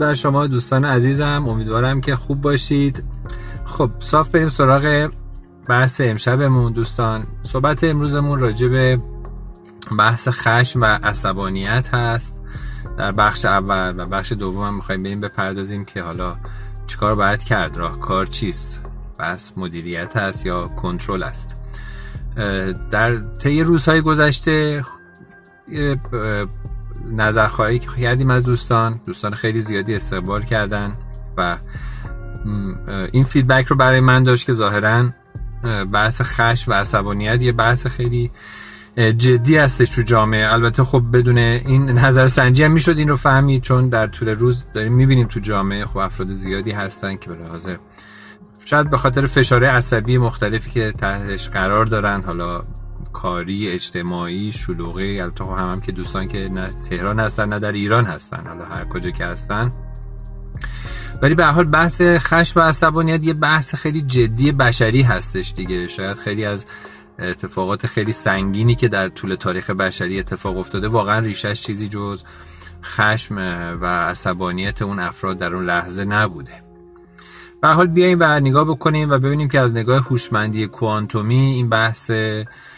بر شما دوستان عزیزم. امیدوارم که خوب باشید. خب صاف بریم سراغ بحث امشبمون دوستان. صحبت امروزمون راجع به بحث خشم و عصبانیت هست. در بخش اول و بخش دوم هم می‌خوایم به این بپردازیم که حالا چیکار باید کرد راهکار چیست؟ بحث مدیریت هست یا کنترل است؟ در طی روزهای گذشته نظرخواهی که کردیم از دوستان. دوستان خیلی زیادی استقبال کردن و این فیدبک رو برای من داشت که ظاهرا بحث خش و عصبانیت یه بحث خیلی جدی هستش تو جامعه. البته خب بدون این نظر سنجی هم می‌شد این رو فهمید چون در طول روز داریم می‌بینیم تو جامعه خب افراد زیادی هستن که به لحاظ شاید به خاطر فشار عصبی مختلفی که تحتش قرار دارن حالا کاری اجتماعی شلوغی البته خب هم, هم که دوستان که نه تهران هستن نه در ایران هستن حالا هر کجا که هستن. ولی به حال بحث خشم و عصبانیت یه بحث خیلی جدی بشری هستش دیگه. شاید خیلی از اتفاقات خیلی سنگینی که در طول تاریخ بشری اتفاق افتاده واقعا ریشش چیزی جز خشم و عصبانیت اون افراد در اون لحظه نبوده. به حال بیایم و نگاه بکنیم و ببینیم که از نگاه هوشمندی کوانتومی این بحث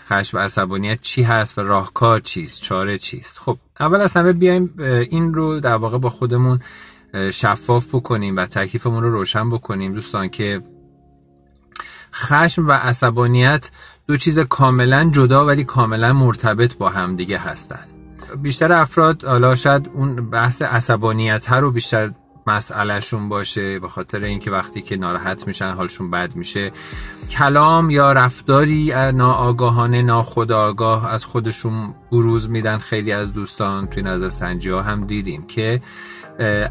خشم و عصبانیت چی هست و راهکار چیست چاره چیست. خب اول از همه بیایم این رو در واقع با خودمون شفاف بکنیم و تکلیفمون رو روشن بکنیم. دوستان که خشم و عصبانیت دو چیز کاملا جدا ولی کاملا مرتبط با هم دیگه هستن. بیشتر افراد حالا شاید اون بحث عصبانیت رو بیشتر مسئلهشون باشه به خاطر اینکه وقتی که ناراحت میشن حالشون بد میشه. کلام یا رفتاری ناآگاهانه ناخودآگاه از خودشون بروز میدن. خیلی از دوستان توی نظر سنجی ها هم دیدیم که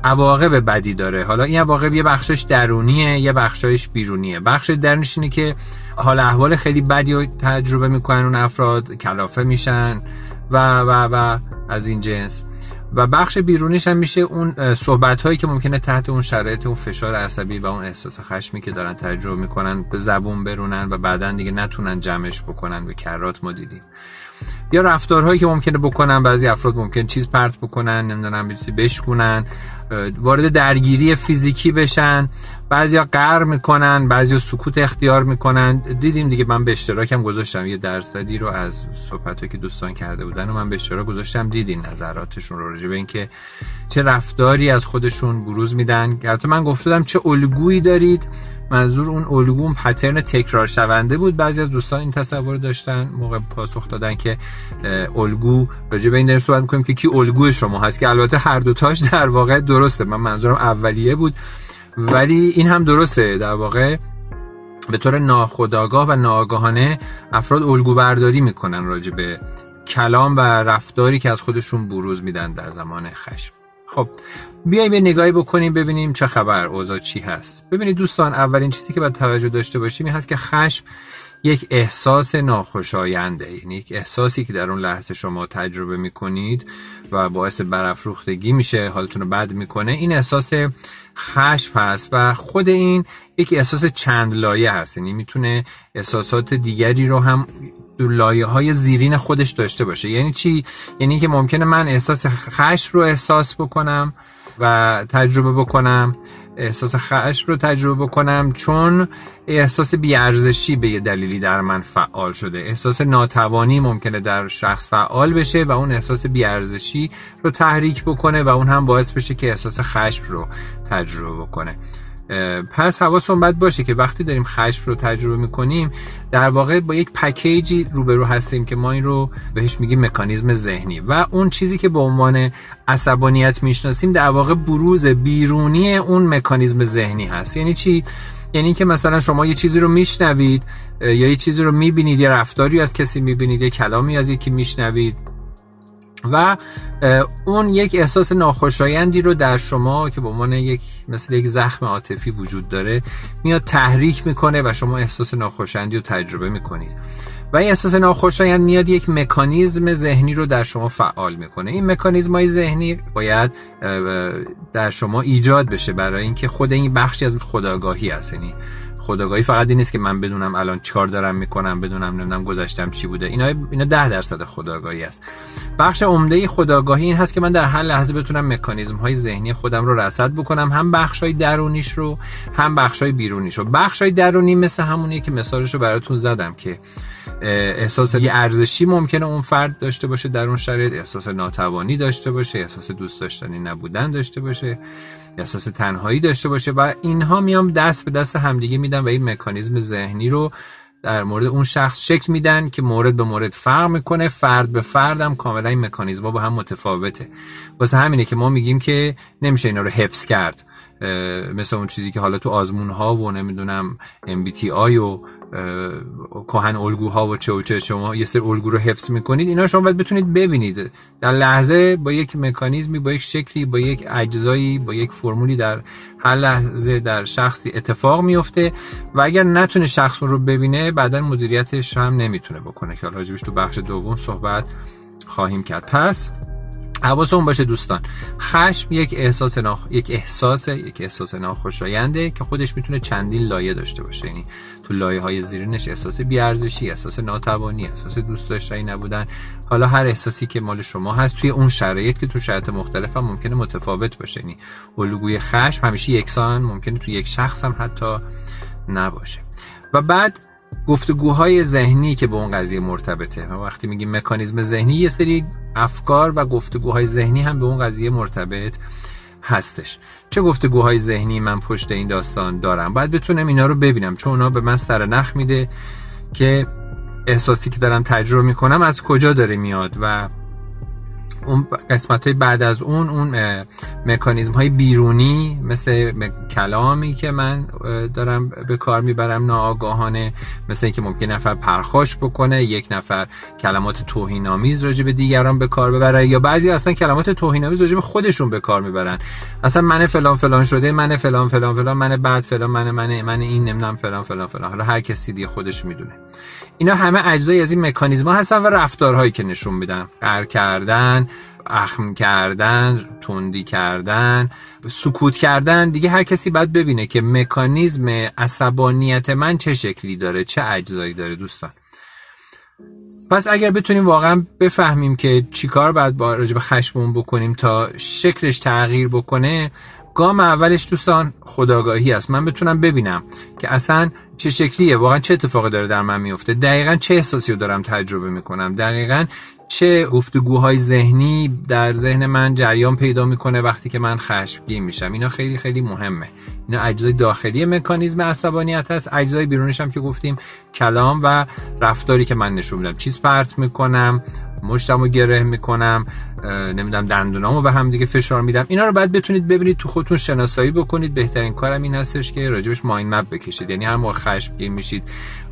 عواقب بدی داره. حالا این عواقب یه بخشش درونیه یه بخشش بیرونیه. بخش درونیش اینه که حال احوال خیلی بدی رو تجربه می‌کنن اون افراد کلافه میشن و و و از این جنس. و بخش بیرونیش هم میشه اون صحبت هایی که ممکنه تحت اون شرایط اون فشار عصبی و اون احساس خشمی که دارن تجربه می‌کنن به زبون برونن و بعدا دیگه نتونن جمعش بکنن به کرات ما دیدیم. یا رفتارهایی که ممکنه بکنن بعضی افراد ممکن چیز پرت بکنن نمی‌دونم بیسی بشکنن وارد درگیری فیزیکی بشن. بعضیا قهر می‌کنن بعضیا سکوت اختیار می‌کنن. دیدیم دیگه من به اشتراکم گذاشتم. یه درصدی رو از صحبتایی که دوستان کرده بودن و من به اشتراک گذاشتم. دیدین نظراتشون رو راجع به اینکه چه رفتاری از خودشون بروز میدن. البته من گفتم چه الگویی دارید. منظور اون الگو اون پترن تکرار شونده بود. بعضی از دوستان این تصور داشتن موقع پاسخ دادن که الگو راجع به این داریم صحبت می‌کنیم که کی الگوی شما هست که البته هر دوتاش در واقع درسته. من منظورم اولیه بود. ولی این هم درسته. در واقع به طور ناخودآگاه و ناآگاهانه افراد الگو برداری می‌کنن راجع به کلام و رفتاری که از خودشون بروز میدن در زمان خشم. خب بیایم یه نگاهی بکنیم ببینیم چه خبر اوضاع چی هست. ببینید دوستان اولین چیزی که باید توجه داشته باشیم این هست که خشم یک احساس ناخوشاینده. یعنی یک احساسی که در اون لحظه شما تجربه می‌کنید و باعث برافروختگی میشه حالتون رو بد می‌کنه این احساس خشم هست و خود این یک احساس چند لایه هست. یعنی می‌تونه احساسات دیگری رو هم دو لایه های زیرین خودش داشته باشه. یعنی چی؟ یعنی که ممکنه من احساس خشم رو احساس بکنم و تجربه بکنم. احساس خشم رو تجربه بکنم چون احساس بیارزشی به یه دلیلی در من فعال شده. احساس ناتوانی ممکنه در شخص فعال بشه و اون احساس بیارزشی رو تحریک بکنه و اون هم باعث بشه که احساس خشم رو تجربه بکنه. پس حواسون باید باشه که وقتی داریم خشم رو تجربه می‌کنیم در واقع با یک پکیجی روبرو هستیم که ما این رو بهش میگیم مکانیزم ذهنی. و اون چیزی که به عنوان عصبانیت می‌شناسیم در واقع بروز بیرونی اون مکانیزم ذهنی هست. یعنی چی؟ یعنی که مثلا شما یه چیزی رو میشنوید یا یه چیزی رو می‌بینید یه رفتاری از کسی می‌بینید یه کلامی از یکی میشنوید و اون یک احساس ناخوشایندی رو در شما که به عنوان یک مثل یک زخم عاطفی وجود داره میاد تحریک می‌کنه و شما احساس ناخوشایندی رو تجربه می‌کنید. و این احساس ناخوشایند میاد یک مکانیزم ذهنی رو در شما فعال می‌کنه. این مکانیزم های ذهنی باید در شما ایجاد بشه برای اینکه خود این بخشی از خداگاهی هست. یعنی خداگاهی فقط این نیست که من بدونم الان چیکار دارم می‌کنم بدونم نمی‌دونم گذشتم چی بوده. اینا اینا 10 درصد خداگاهی است. بخش عمده خداگاهی این هست که من در هر لحظه بتونم مکانیزم های ذهنی خودم رو رصد بکنم هم بخش های درونیش رو هم بخش های بیرونیش رو. بخش های درونی مثل همونیه که مثالش رو براتون زدم که احساس یه ارزشی ممکنه اون فرد داشته باشه در اون شرایط احساس ناتوانی داشته باشه احساس دوست داشتنی نبودن داشته باشه احساس تنهایی داشته باشه و اینها میام دست به دست همدیگه میدن و این مکانیزم ذهنی رو در مورد اون شخص شکل میدن که مورد به مورد فرق می‌کنه فرد به فردم کاملا این مکانیزم با هم متفاوته. واسه همینه که ما میگیم که نمیشه اینا رو حفظ کرد. مثل اون چیزی که حالا تو آزمون ها و نمی‌دونم MBTI و کهن الگوها و چه و چه شما یه سر الگو رو حفظ می‌کنید اینا شما باید بتونید ببینید. در لحظه با یک مکانیزمی با یک شکلی با یک اجزایی با یک فرمولی در هر لحظه در شخصی اتفاق میفته و اگر نتونه شخص رو ببینه بعدا مدیریتش هم نمی‌تونه بکنه. که حالا تو بخش دوم صحبت خواهیم کرد. پس حواستون باشه دوستان. خشم یک احساس ناخ... یک احساس یک احساس ناخوشاینده که خودش می‌تونه چندین لایه داشته باشه. یعنی تو لایه های زیرینش احساس بیارزشی احساس ناتوانی احساس دوست داشتنی نبودن. حالا هر احساسی که مال شما هست توی اون شرایط که تو شرایط مختلف هم ممکنه متفاوت باشه. یعنی الگوی خشم همیشه یکسان ممکنه تو یک شخص هم حتی نباشه. و بعد گفتگوهای ذهنی که به اون قضیه مرتبطه. و وقتی میگیم مکانیزم ذهنی یه سری افکار و گفتگوهای ذهنی هم به اون قضیه مرتبط هستش. چه گفتگوهای ذهنی من پشت این داستان دارم؟ باید بتونم اینا رو ببینم چون اونا به من سر نخ میده که احساسی که دارم تجربه می‌کنم از کجا داره میاد و اون قسمت های بعد از اون اون مکانیزم های بیرونی مثل کلامی که من دارم به کار می‌برم ناآگاهانه مثل اینکه ممکن نفر پرخاش بکنه یک نفر کلمات توهین آمیز راجع به دیگران به کار ببره یا بعضی اصلا کلمات توهین آمیز راجع به خودشون به کار می‌برن. اصلا من فلان فلان شده من فلان فلان فلان من بعد فلان من من من این نمی‌دونم فلان فلان فلان. حالا هر کسی دیگه خودش می‌دونه. اینا همه اجزایی از این مکانیزم هستن و رفتارهایی که نشون میدن. قر کردن اخم کردن تندی کردن سکوت کردن. دیگه هر کسی باید ببینه که مکانیزم عصبانیت من چه شکلی داره چه اجزایی داره دوستان. پس اگر بتونیم واقعا بفهمیم که چیکار باید با راجب خشممون بکنیم تا شکلش تغییر بکنه گام اولش دوستان خداگاهی است. من بتونم ببینم که اصلا چه شکلیه واقعا چه اتفاقی داره در من میفته. دقیقا چه احساسی رو دارم تجربه می‌کنم. دقیقا چه گفتگوهای ذهنی در ذهن من جریان پیدا می‌کنه وقتی که من خشمگین میشم. اینا خیلی خیلی مهمه. اینا اجزای داخلی مکانیزم عصبانیت هست اجزای بیرونش هم که گفتیم کلام و رفتاری که من نشون میدم. چیز پرت می‌کنم مشتمو گره می‌کنم نمی‌دونم دندونامو به هم دیگه فشار میدم. اینا رو باید بتونید ببینید تو خودتون شناسایی بکنید. بهترین کارم این هستش که راجبش ماین مپ بکشید. یعنی هر موقع خشمگین میشید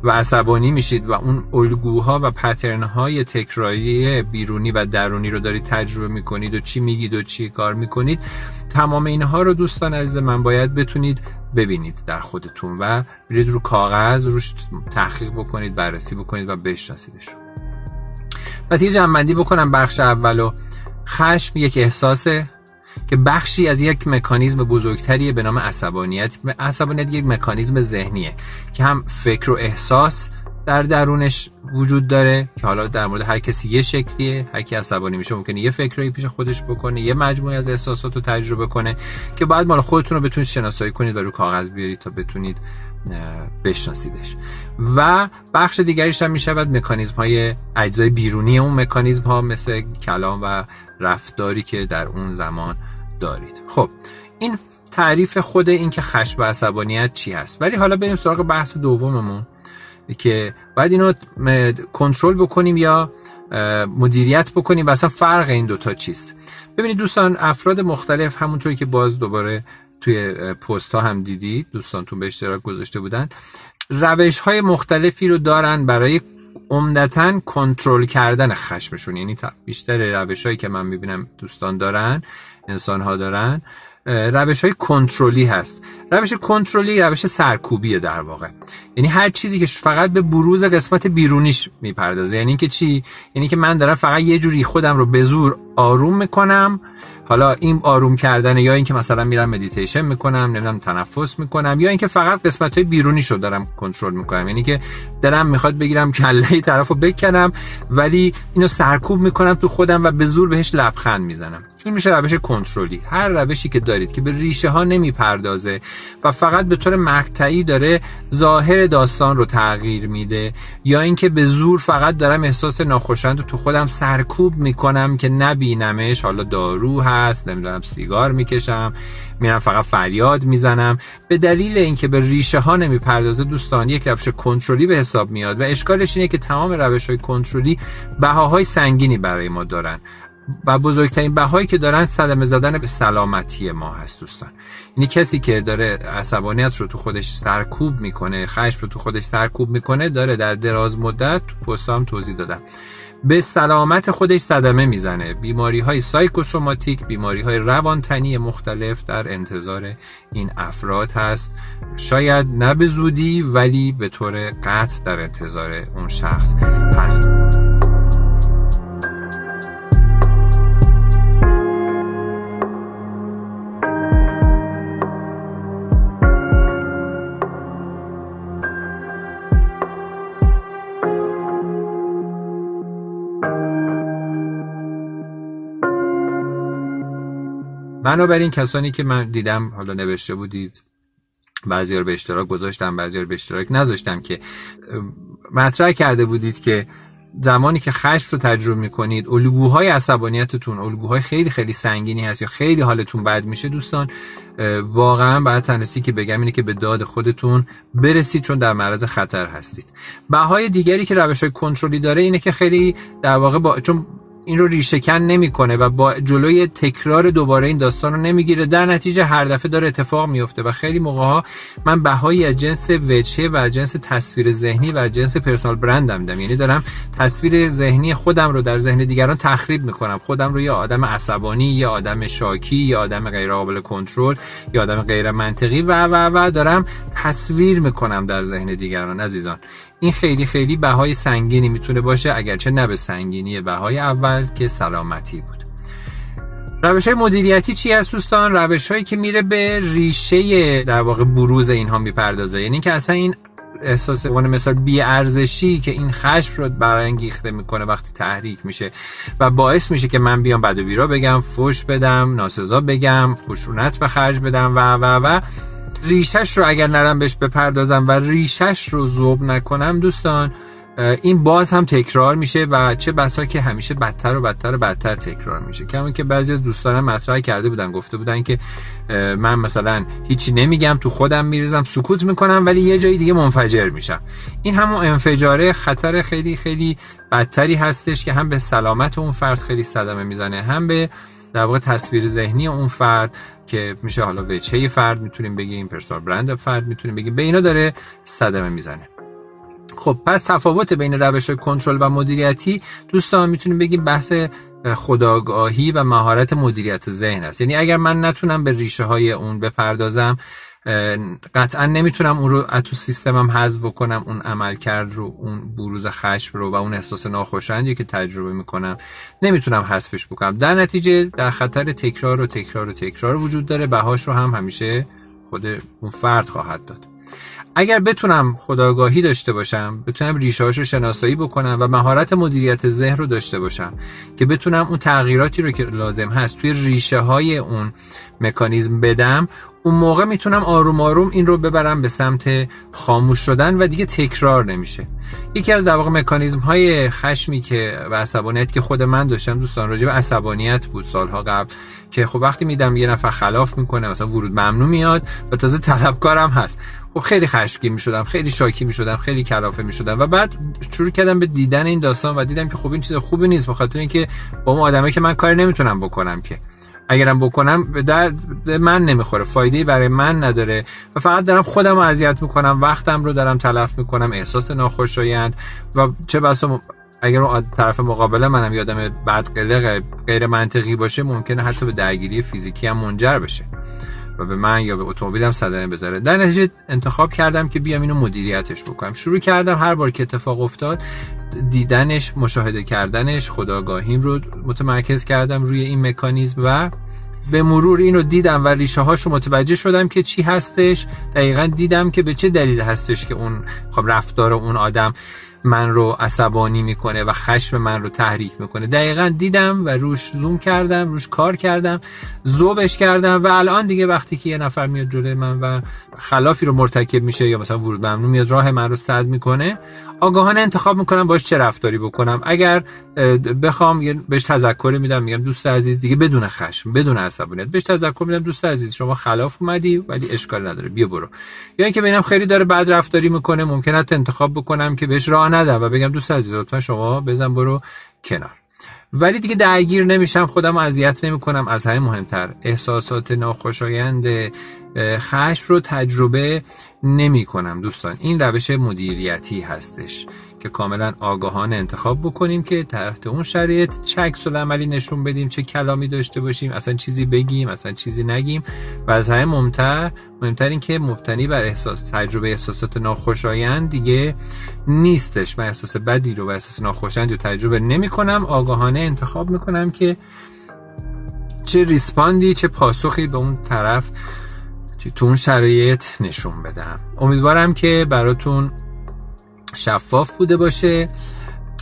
و عصبانی میشید و اون الگوها و پترن های تکراری بیرونی و درونی رو دارید تجربه می‌کنید و چی میگید و چی کار می‌کنید تمام اینها رو دوستان عزیز من باید بتونید ببینید در خودتون و برید رو کاغذ روش تحقیق بکنید بررسی بکنید و بشناسیدشون. پس یه جنبندی بکنم بخش اولو خشم یک احساسه که بخشی از یک مکانیزم بزرگتریه به نام عصبانیت. عصبانیت یک مکانیزم ذهنیه که هم فکر و احساس در درونش وجود داره که حالا در مورد هر کسی یه شکلیه هر کی عصبانی میشه ممکنه یه فکرایی پیش خودش بکنه یه مجموعه از احساسات رو تجربه کنه که بعد مال خودتون رو بتونید شناسایی کنید و رو کاغذ بیارید تا بتونید بشناسیدش. و بخش دیگریش هم می‌شود مکانیزم های اجزای بیرونی اون مکانیزم ها مثل کلام و رفتاری که در اون زمان دارید. خب این تعریف خود این که خشم و عصبانیت چی هست؟ ولی حالا بریم سراغ بحث دوممون. که باید اینو کنترل بکنیم یا مدیریت بکنیم و اصلا فرق این دوتا چیست. ببینید دوستان افراد مختلف همونطوری که باز دوباره توی پست ها هم دیدید دوستانتون به اشتراک گذاشته بودن روش های مختلفی رو دارن برای عمدتا کنترل کردن خشمشون. یعنی بیشتر روش هایی که من می‌بینم دوستان دارن انسان ها دارن. روش های کنترلی هست. روش کنترلی روش سرکوبیه در واقع. یعنی هر چیزی که فقط به بروز قسمت بیرونیش می‌پردازه. یعنی که چی؟ یعنی که من دارم فقط یه جوری خودم رو به زور آروم می‌کنم. حالا این آروم کردن یا اینکه مثلا میرم مدیتیشن می‌کنم نمی‌دونم تنفس می‌کنم یا اینکه فقط قسمت های بیرونی شو دارم کنترل می‌کنم. یعنی که دلم می‌خواد بگیرم کله طرفو بکنم ولی اینو سرکوب می‌کنم تو خودم و به زور بهش لبخند می‌زنم. این میشه روش کنترلی. هر روشی که دارید که به ریشه ها نمی‌پردازه و فقط به طور مقطعی داره ظاهر داستان رو تغییر میده یا اینکه به زور فقط دارم احساس ناخوشایند رو تو خودم سرکوب می‌کنم که نبینمش حالا دارو هست نمی‌دونم سیگار می‌کشم میرم فقط فریاد می‌زنم. به دلیل اینکه به ریشه ها نمی‌پردازه دوستان یک روش کنترلی به حساب میاد و اشکالش اینه که تمام روش های کنترلی بهاهای سنگینی برای ما دارن و بزرگترین بهایی که دارن صدمه زدن به سلامتی ما هست دوستان. یعنی کسی که داره عصبانیت رو تو خودش سرکوب می‌کنه خشم رو تو خودش سرکوب می‌کنه داره در دراز مدت تو پستام توضیح دادم. به سلامت خودش صدمه می‌زنه. بیماری های سایکوسوماتیک بیماری های روانتنی مختلف در انتظار این افراد هست. شاید نه به زودی ولی به طور قطع در انتظار اون شخص هست. بنابراین کسانی که من دیدم حالا نوشته بودید بعضی رو به اشتراک گذاشتم بعضی رو به اشتراک نذاشتم که مطرح کرده بودید که زمانی که خشم رو تجربه می‌کنید الگوهای عصبانیتتون الگوهای خیلی خیلی سنگینی هست یا خیلی حالتون بد میشه دوستان واقعا باید تنسی که بگم اینه که به داد خودتون برسید چون در معرض خطر هستید. بهای دیگری که روش های کنترلی داره اینه که خیلی در واقع با چون این رو ریشهکن نمی‌کنه و با جلوی تکرار دوباره این داستان رو نمی‌گیره. در نتیجه هر دفعه داره اتفاق میفته و خیلی موقع ها من بهایی از جنس وچه و جنس تصویر ذهنی و جنس پرسونال برندم دم. یعنی دارم تصویر ذهنی خودم رو در ذهن دیگران تخریب می‌کنم. خودم رو یا آدم عصبانی یا آدم شاکی یا آدم غیر قابل کنترل یا آدم غیر منطقی و و و دارم تصویر می‌کنم در ذهن دیگران عزیزان. این خیلی خیلی بهای سنگینی می‌تونه باشه اگرچه نه به سنگینی بهای اول که سلامتی بود. روش های مدیریتی چی هست دوستان؟ روش هایی که میره به ریشه در واقع بروز اینها می‌پردازه. یعنی که اصلا این احساس به مثال بی ارزشی که این خشم رو برانگیخته می‌کنه وقتی تحریک میشه و باعث میشه که من بیام بد و بیرا بگم فوش بدم ناسزا بگم خشونت به خرج بدم و و و. ریشش رو اگر نرم بهش بپردازم و ریشش رو زوب نکنم دوستان این باز هم تکرار میشه و چه بسا که همیشه بدتر و بدتر و بدتر تکرار میشه. کما که بعضی از دوستانم مطرح کرده بودن گفته بودن که من مثلا هیچی نمیگم تو خودم میریزم سکوت می‌کنم ولی یه جایی دیگه منفجر میشم. این همون انفجاره خطر خیلی خیلی بدتری هستش که هم به سلامت اون فرد خیلی صدمه می‌زنه هم به در واقع تصویر ذهنی اون فرد که میشه حالا وچه فرد می‌تونیم بگیم پرسونال برند فرد می‌تونیم بگیم به اینا داره صدمه می‌زنه. خب پس تفاوت بین روش کنترل و مدیریتی دوستان می‌تونیم بگیم بحث خداگاهی و مهارت مدیریت ذهن است. یعنی اگر من نتونم به ریشه های اون بپردازم قطعا نمی‌تونم اون رو تو سیستمم حذف کنم اون عمل کرد رو اون بروز خشم رو و اون احساس ناخوشایندی که تجربه می‌کنم نمی‌تونم حذفش بکنم. در نتیجه در خطر تکرار و تکرار و تکرار وجود داره. بهاش رو هم همیشه خود اون فرد خواهد داد. اگر بتونم خداگاهی داشته باشم بتونم ریشه رو شناسایی بکنم و مهارت مدیریت ذهن رو داشته باشم که بتونم اون تغییراتی رو که لازم هست توی ریشه های اون مکانیزم بدم اون موقع می‌تونم آروم آروم این رو ببرم به سمت خاموش شدن و دیگه تکرار نمیشه. یکی از واقع مکانیزم های خشمی که و عصبانیت که خود من داشتم دوستان راجع به عصبانیت بود سالها قبل که خب وقتی میدم یه نفر خلاف می‌کنه مثلا ورود ممنوع میاد و تازه طلبکارم هست. خب خیلی خشمگین می‌شدم خیلی شاکی می‌شدم خیلی کلافه می‌شدم و بعد شروع کردم به دیدن این داستان و دیدم که خب این چیز خوبی نیست بخاطر اینکه با اون آدمه که من کاری نمی‌تونم بکنم که. اگرم بکنم به درد من نمی‌خوره فایده برای من نداره و فقط دارم خودم رو اذیت می‌کنم وقتم رو دارم تلف می‌کنم احساس ناخوشایند و چه بسا اگر اون طرف مقابله منم یادم بعد قلق غیر منطقی باشه ممکنه حتی به درگیری فیزیکی هم منجر بشه. و به من یا به اتومبیلم صدمه بذاره. در نتیجه انتخاب کردم که بیام اینو مدیریتش بکنم. شروع کردم هر بار که اتفاق افتاد دیدنش مشاهده کردنش خداگاهیم رو متمرکز کردم روی این مکانیزم و به مرور اینو دیدم و ریشه هاشو متوجه شدم که چی هستش. دقیقا دیدم که به چه دلیل هستش که اون خب رفتار اون آدم من رو عصبانی می‌کنه و خشم من رو تحریک می‌کنه. دقیقا دیدم و روش زوم کردم روش کار کردم زوبش کردم و الان دیگه وقتی که یه نفر میاد جلوی من و خلافی رو مرتکب میشه یا مثلا ورود ممنوع میاد راه من رو صد می‌کنه آگاهانه انتخاب می‌کنم باش چه رفتاری بکنم. اگر بخوام بهش تذکری میدم میگم دوست عزیز دیگه بدون خشم بدون عصبانیت بهش تذکر میدم دوست عزیز شما خلاف اومدی ولی اشکال نداره بیا برو. یا اینکه ببینم خیلی داره بد رفتاری می‌کنه ممکنه انتخاب بکنم که بهش راه ندم و بگم دوست عزیز لطفا شما بزن برو کنار. ولی دیگه درگیر نمیشم خودم اذیت نمی‌کنم. از همه مهمتر احساسات ناخوشایند خشم رو تجربه نمی کنم دوستان. این روش مدیریتی هستش. که کاملا آگاهانه انتخاب بکنیم که تحت اون شرایط چه عکس عملی نشون بدیم چه کلامی داشته باشیم اصلا چیزی بگیم اصلا چیزی نگیم. و از همه مهمتر مهمتر این که مبتنی بر احساس تجربه احساسات ناخوشایند دیگه نیستش. من احساس بدی رو و احساس ناخوشایند رو تجربه نمی کنم آگاهانه انتخاب می‌کنم که چه ریسپاندی چه پاسخی به اون طرف تو اون شرایط نشون بدم. امیدوارم که براتون شفاف بوده باشه.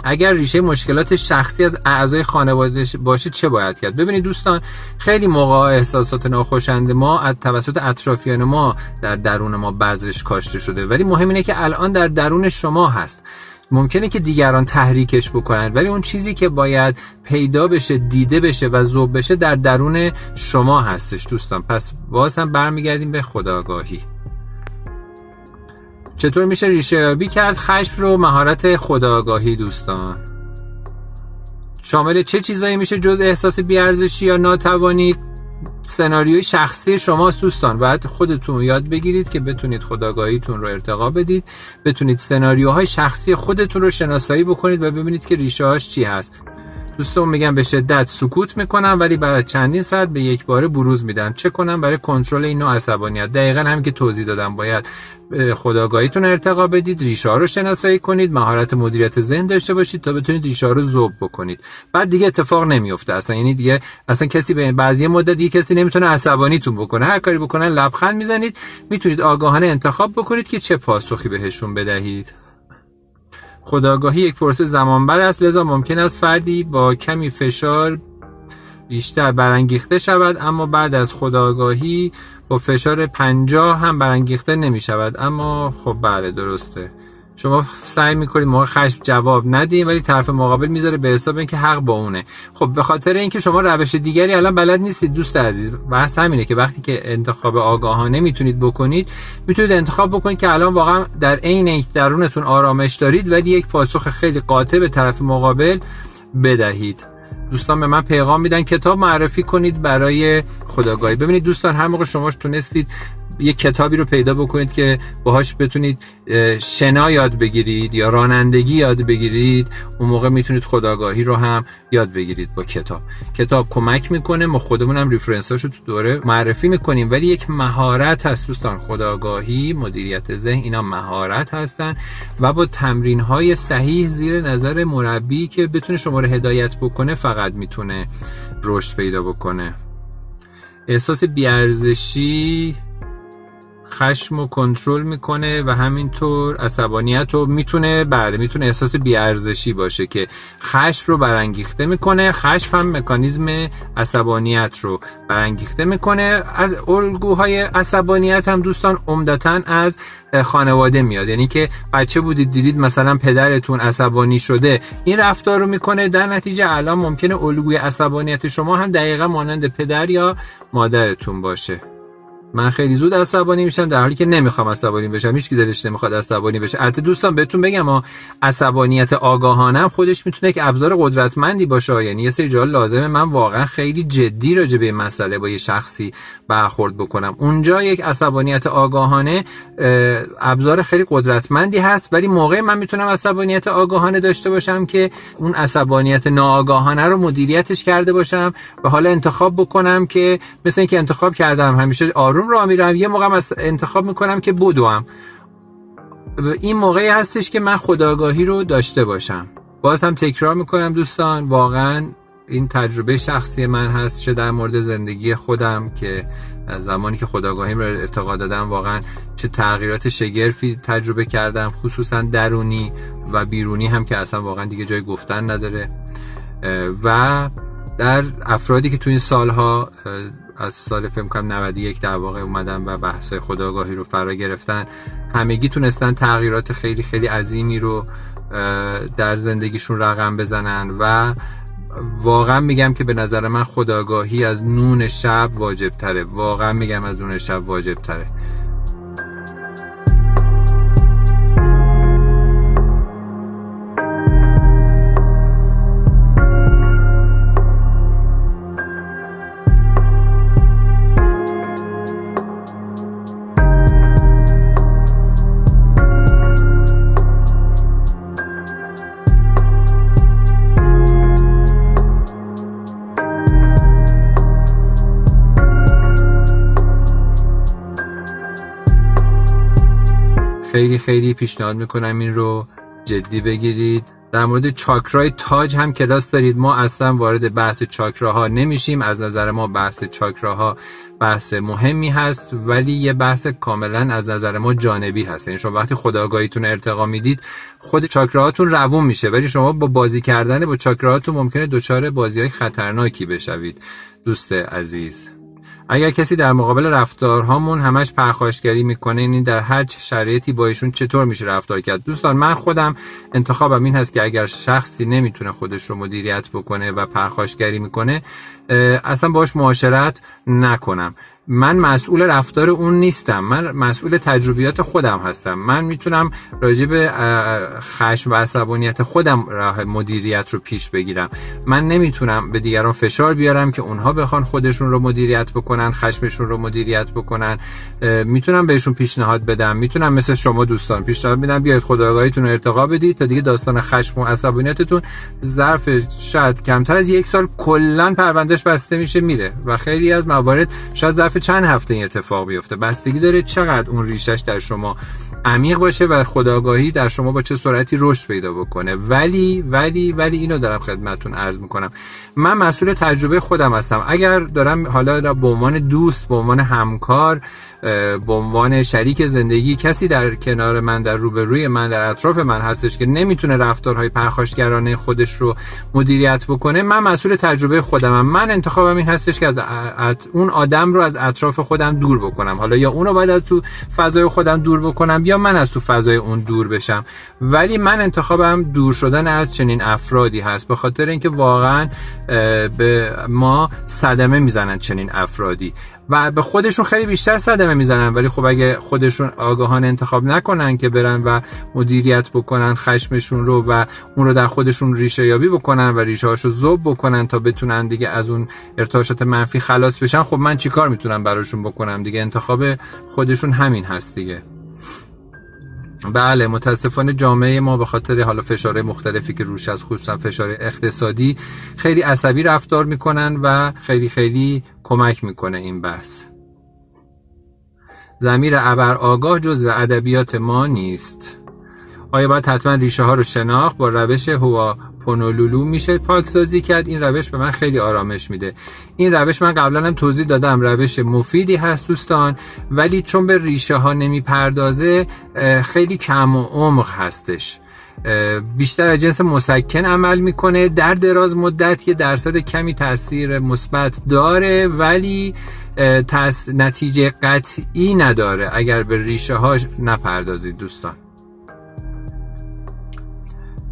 اگر ریشه مشکلات شخصی از اعضای خانواده باشه چه باید کرد؟ ببینید دوستان خیلی موقع احساسات ناخوشند ما از توسط اطرافیان ما در درون ما بذرش کاشته شده. ولی مهم اینه که الان در درون شما هست. ممکنه که دیگران تحریکش بکنن ولی اون چیزی که باید پیدا بشه دیده بشه و ذوب بشه در درون شما هستش دوستان. پس باز هم برمیگردیم به خداگاهی. چطور میشه ریشه یابی کرد؟ خشم رو مهارت خداگاهی دوستان. شامل چه چیزایی میشه جز احساس بیارزشی یا ناتوانی؟ سناریوی شخصی شماست دوستان. باید خودتون یاد بگیرید که بتونید خداگاهیتون رو ارتقا بدید. بتونید سناریوهای شخصی خودتون رو شناسایی بکنید و ببینید که ریشه هاش چی هست. دوستان میگن به شدت سکوت می‌کنم ولی بعد چندین ساعت به یک باره بروز میدم. چه کنم؟ برای کنترل این نوع عصبانیت. دقیقا هم که توضیح دادم. باید خداگاهیتون ارتقا بدید ریشه رو شناسایی کنید مهارت مدیریت ذهن داشته باشید تا بتونید ریشه رو ذوب بکنید. بعد دیگه اتفاق نمیفته اصلا یعنی دیگه اصلا کسی به بعضی مدت دیگه کسی نمی‌تونه عصبانیتون بکنه. هر کاری بکنن لبخند می‌زنید. می‌تونید آگاهانه انتخاب بکنید که چه پاسخی بهشون بدهید. خداگاهی یک پروسه زمانبر است. لذا ممکن است فردی با کمی فشار بیشتر برانگیخته شود اما بعد از خداگاهی با فشار پنجاه هم برانگیخته نمی شود. اما خب بله درسته. شما سعی می‌کنید موقع خشم جواب ندید ولی طرف مقابل می‌ذاره به حساب اینکه حق با اونه. خب به خاطر اینکه شما روش دیگری الان بلد نیستید دوست عزیز بحث همینه که وقتی که انتخاب آگاهانه می‌تونید بکنید می‌تونید انتخاب بکنید که الان واقعا در عین درونتون آرامش دارید ولی یک پاسخ خیلی قاطع به طرف مقابل بدهید. دوستان به من پیغام میدن کتاب معرفی کنید برای خداگاهی. ببینید دوستان هر موقع شما تونستید یه کتابی رو پیدا بکنید که باهاش بتونید شنا یاد بگیرید یا رانندگی یاد بگیرید. اون موقع می‌تونید خداگاهی رو هم یاد بگیرید با کتاب. کتاب کمک می‌کنه ما خودمون هم ریفرنساشو تو دوره معرفی می‌کنیم. ولی یک مهارت هست دوستان خداگاهی مدیریت ذهن اینا مهارت هستن و با تمرین های صحیح زیر نظر مربی که بتونه شما رو هدایت بکنه فقط می‌تونه رشد پیدا بکنه. احساس بیارزشی خشم و کنترل می‌کنه و همینطور عصبانیت رو می‌تونه بله می‌تونه احساس بیارزشی باشه که خشم رو برانگیخته می‌کنه. خشم هم مکانیزم عصبانیت رو برانگیخته می‌کنه. از الگوهای عصبانیت هم دوستان عمدتا از خانواده میاد. یعنی که بچه بودید دیدید مثلا پدرتون عصبانی شده. این رفتار رو می‌کنه. در نتیجه الان ممکنه الگوی عصبانیت شما هم دقیقا مانند پدر یا مادرتون باشه. من خیلی زود عصبانی میشم در حالی که نمی‌خوام عصبانی بشم. هیچ دلش نمی‌خواد عصبانی بشه. البته دوستان بهتون بگم ما عصبانیت آگاهانه خودش می‌تونه یک ابزار قدرتمندی باشه. یعنی یه سری جا لازمه من واقعا خیلی جدی راجع به مسئله با یه شخصی برخورد بکنم. اونجا یک عصبانیت آگاهانه ابزار خیلی قدرتمندی هست ولی موقع من می‌تونم عصبانیت آگاهانه داشته باشم که اون عصبانیت ناآگاهانه رو مدیریتش کرده باشم و حالا انتخاب بکنم که مثل اینکه انتخاب کردم همیشه آروم راه میرم. یه موقع از انتخاب می‌کنم که بدوم. این موقعی هستش که من خداگاهی رو داشته باشم. باز هم تکرار می‌کنم دوستان واقعا این تجربه شخصی من هست چه در مورد زندگی خودم که زمانی که خداگاهیم رو ارتقا دادم واقعا چه تغییرات شگرفی تجربه کردم خصوصا درونی و بیرونی هم که اصلا واقعا دیگه جای گفتن نداره. و در افرادی که تو این سالها از سال فکر کنم 91 در واقع اومدن و بحث خداگاهی رو فرا گرفتن. همگی تونستن تغییرات خیلی خیلی عظیمی رو در زندگیشون رقم بزنن و واقعا میگم که به نظر من خداگاهی از نون شب واجب تره واقعا میگم از نون شب واجب تره خیلی خیلی پیشنهاد می‌کنم این رو جدی بگیرید. در مورد چاکرای تاج هم کلاس دارید. ما اصلا وارد بحث چاکراها نمیشیم. از نظر ما بحث چاکراها بحث مهمی هست ولی یه بحث کاملا از نظر ما جانبی هست. یعنی شما وقتی خداگاهیتون ارتقا می‌دید خود چاکراهاتون روون میشه ولی شما با بازی کردن با چاکراهاتون ممکنه دچار بازی های خطرناکی بشوید. دوست عزیز. اگر کسی در مقابل رفتارهامون همش پرخاشگری می‌کنه این یعنی در هر شرایطی با ایشون چطور میشه رفتار کرد؟ دوستان من خودم انتخابم این هست که اگر شخصی نمی‌تونه خودش رو مدیریت بکنه و پرخاشگری می‌کنه اصلا باش معاشرت نکنم. من مسئول رفتار اون نیستم. من مسئول تجربیات خودم هستم. من می‌تونم راجع به خشم و عصبانیت خودم راه مدیریت رو پیش بگیرم. من نمی‌تونم به دیگران فشار بیارم که اونها بخوان خودشون رو مدیریت بکنن خشمشون رو مدیریت بکنن. می‌تونم بهشون پیشنهاد بدم. می‌تونم مثل شما دوستان پیشنهاد بدم بیاید خداگاهیتون رو ارتقا بدید تا دیگه داستان خشم و عصبانیتتون ظرف شاید کمتر از یک سال کلا پروندهش بسته میشه میره. و خیلی از موارد شاید ظرف چند هفته این اتفاق بیفته. بستگی داره چقدر اون ریشش در شما عمیق باشه و خداگاهی در شما با چه سرعتی رشد پیدا بکنه. ولی ولی ولی اینو دارم خدمتتون عرض می‌کنم. من مسئول تجربه خودم هستم. اگر دارم حالا به عنوان دوست به عنوان همکار به عنوان شریک زندگی کسی در کنار من در روبروی من در اطراف من هستش که نمی‌تونه رفتارهای پرخاشگرانه خودش رو مدیریت بکنه من مسئول تجربه خودمم من انتخابم این هستش که از اون آدم رو از اطراف خودم دور بکنم. حالا یا اونو باید از تو فضای خودم دور بکنم یا من از تو فضای اون دور بشم. ولی من انتخابم دور شدن از چنین افرادی هست. به خاطر اینکه واقعا به ما صدمه می‌زنن چنین افرادی. و به خودشون خیلی بیشتر صدمه می‌زنن. ولی خب اگه خودشون آگاهان انتخاب نکنن که برن و مدیریت بکنن خشمشون رو و اون رو در خودشون ریشه یابی بکنن و ریشه هاشو زوب بکنن تا بتونن دیگه از اون ارتعاشات منفی خلاص بشن خب من چیکار می‌تونم براشون بکنم؟ دیگه انتخاب خودشون همین هست دیگه. بله متاسفانه جامعه ما به خاطر حالا فشار مختلفی که روش از خصوصا فشار اقتصادی خیلی عصبی رفتار می‌کنن و خیلی خیلی کمک می‌کنه این بحث. زمیر ابر آگاه جز و ادبیات ما نیست. آیا باید حتما ریشه ها رو شناخت با روش هوا پونولولو میشه پاکسازی کرد. این روش به من خیلی آرامش میده. این روش من قبلا هم توضیح دادم. روش مفیدی هست دوستان ولی چون به ریشه ها نمی‌پردازه خیلی کم و عمق هستش. بیشتر از جنس مسکن عمل می‌کنه. در دراز مدت یه درصد کمی تاثیر مثبت داره ولی نتیجه قطعی نداره. اگر به ریشه هاش نپردازید دوستان.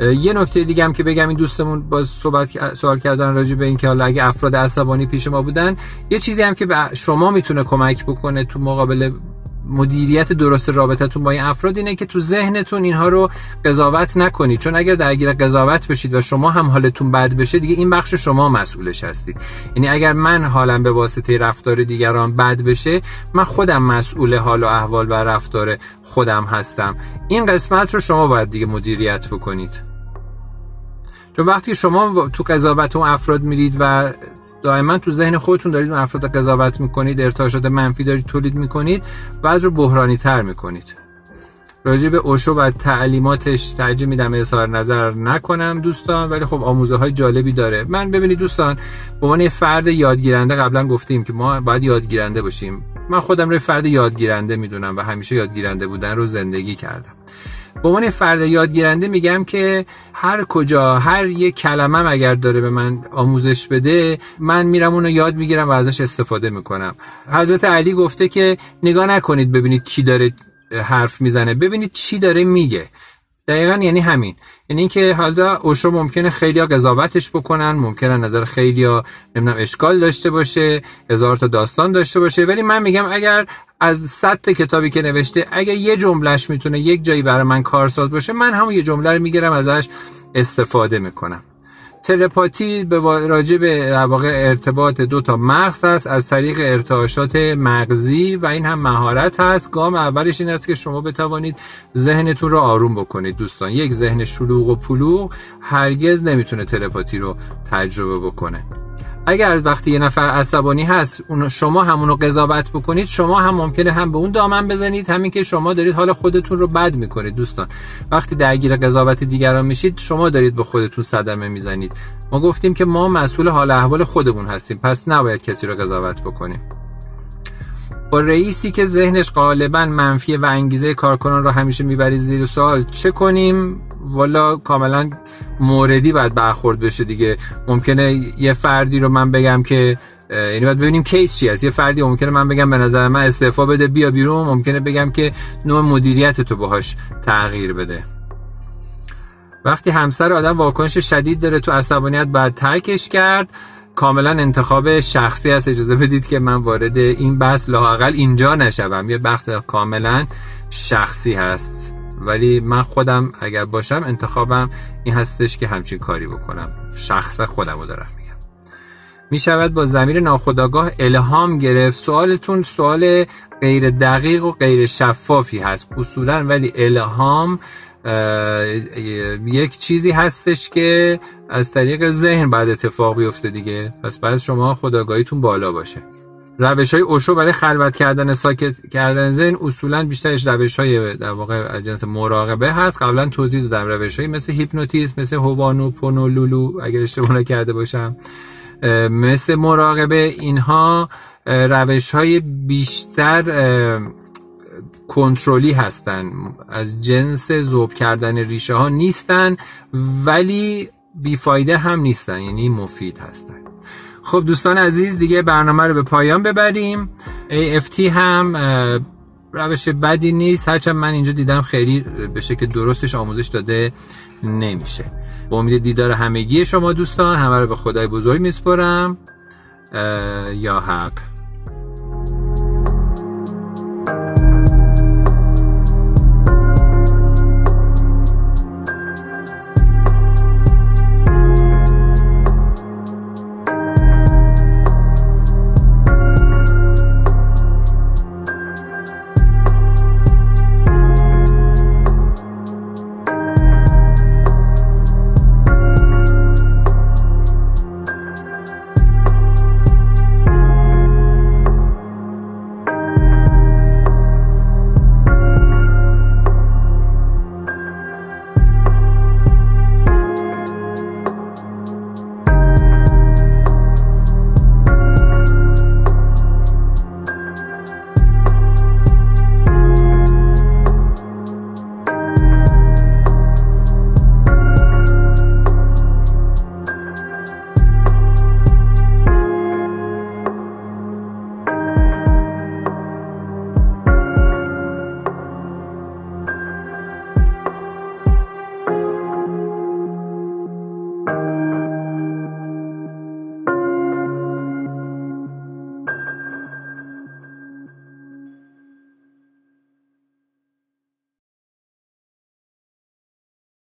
یه نکته دیگه هم که بگم این دوستمون باز صحبت سوال کردن راجع به اینکه حالا اگه افراد عصبانی پیش ما بودن یه چیزی هم که به شما می‌تونه کمک بکنه تو مقابل مدیریت درست رابطتون با این افراد اینه که تو ذهنتون اینها رو قضاوت نکنید. چون اگر درگیر قضاوت بشید و شما هم حالتون بد بشه دیگه این بخش شما مسئولش هستید. یعنی اگر من حالم به واسطه رفتار دیگران بد بشه من خودم مسئول حال و احوال و رفتار خودم هستم. این قسمت رو شما باید دیگه مدیریت بکنید. چون وقتی شما تو قضاوت اون افراد میرید و دائما تو ذهن خودتون دارید افراد قضاوت می‌کنید ارتعاشات منفی دارید تولید می‌کنید بعد رو بحرانی تر می‌کنید. راجع به اوشو و تعلیماتش ترجیح میدم اظهار نظر نکنم دوستان ولی خب آموزه های جالبی داره. من ببینید دوستان به عنوان فرد یادگیرنده قبلا گفتیم که ما باید یادگیرنده باشیم. من خودم رو فرد یادگیرنده می‌دونم و همیشه یادگیرنده بودن رو زندگی کردم. به عنوان فرد یادگیرنده میگم که هر کجا هر یک کلمه اگر داره به من آموزش بده من میرم اونو یاد می‌گیرم و ازش استفاده می‌کنم. حضرت علی گفته که نگاه نکنید ببینید کی داره حرف می‌زنه. ببینید چی داره میگه. دقیقا یعنی همین. یعنی اینکه حالا اوشو ممکنه خیلی قضاوتش بکنن ممکنه نظر خیلی ها نمی‌دونم اشکال داشته باشه هزار تا داستان داشته باشه. ولی من میگم اگر از صد تا کتابی که نوشته اگر یه جملهش می‌تونه یک جایی برای من کارساز باشه من همون یه جمله رو می‌گیرم ازش استفاده می‌کنم. تلپاتی به راجع به واقع ارتباط دو تا مغز است از طریق ارتعاشات مغزی و این هم مهارت هست. گام اولش این است که شما بتوانید ذهنتون رو آروم بکنید دوستان. یک ذهن شلوغ و پلوغ هرگز نمی‌تونه تلپاتی رو تجربه بکنه. اگر وقتی یه نفر عصبانی هست شما همونو قضاوت بکنید شما هم ممکنه هم به اون دامن بزنید. همین که شما دارید حال خودتون رو بد می‌کنید دوستان. وقتی درگیر قضاوت دیگران میشید شما دارید به خودتون صدمه می‌زنید. ما گفتیم که ما مسئول حال احوال خودمون هستیم پس نباید کسی رو قضاوت بکنیم. با رئیسی که ذهنش غالبا منفی و انگیزه کارکنان رو همیشه می‌برید زیر سوال چه کنیم؟ والا کاملا موردی باید برخورد بشه دیگه. ممکنه یه فردی رو من بگم که یعنی باید ببینیم کیس چی هست. یه فردی ممکنه من بگم به نظر من استعفا بده بیا بیرون. ممکنه بگم که نوع مدیریت تو باهاش تغییر بده. وقتی همسر آدم واکنش شدید داره تو عصبانیت بعد ترکش کرد. کاملا انتخاب شخصی است اجازه بدید که من وارد این بحث لاقل اینجا نشوم. یه بحث کاملا شخصی هست. ولی من خودم اگر باشم انتخابم این هستش که همچین کاری بکنم. شخص خودم رو دارم میگم. می شود با زمیر ناخداگاه الهام گرفت. سوالتون سوال غیر دقیق و غیر شفافی هست. اصولا ولی الهام یک چیزی هستش که از طریق ذهن بعد اتفاق بیفته دیگه پس بعد شما خداگاهیتون بالا باشه روش های اوشو برای خلوت کردن ساکت کردن ذهن اصولا بیشترش روش های در واقع جنس مراقبه هست قبلا توضیح دادم روش های مثل هیپنوتیزم مثل هوانو پونو لولو اگر اشتباه کرده باشم مثل مراقبه اینها روش های بیشتر کنترلی هستن. از جنس زوب کردن ریشه ها نیستن ولی بیفایده هم نیستن یعنی مفید هستن. خب دوستان عزیز دیگه برنامه رو به پایان ببریم. AFT هم روش بدی نیست. هرچند من اینجا دیدم خیلی به شکل درستش آموزش داده نمیشه. با امید دیدار همگی شما دوستان همه رو به خدای بزرگ میسپرم. یا حق.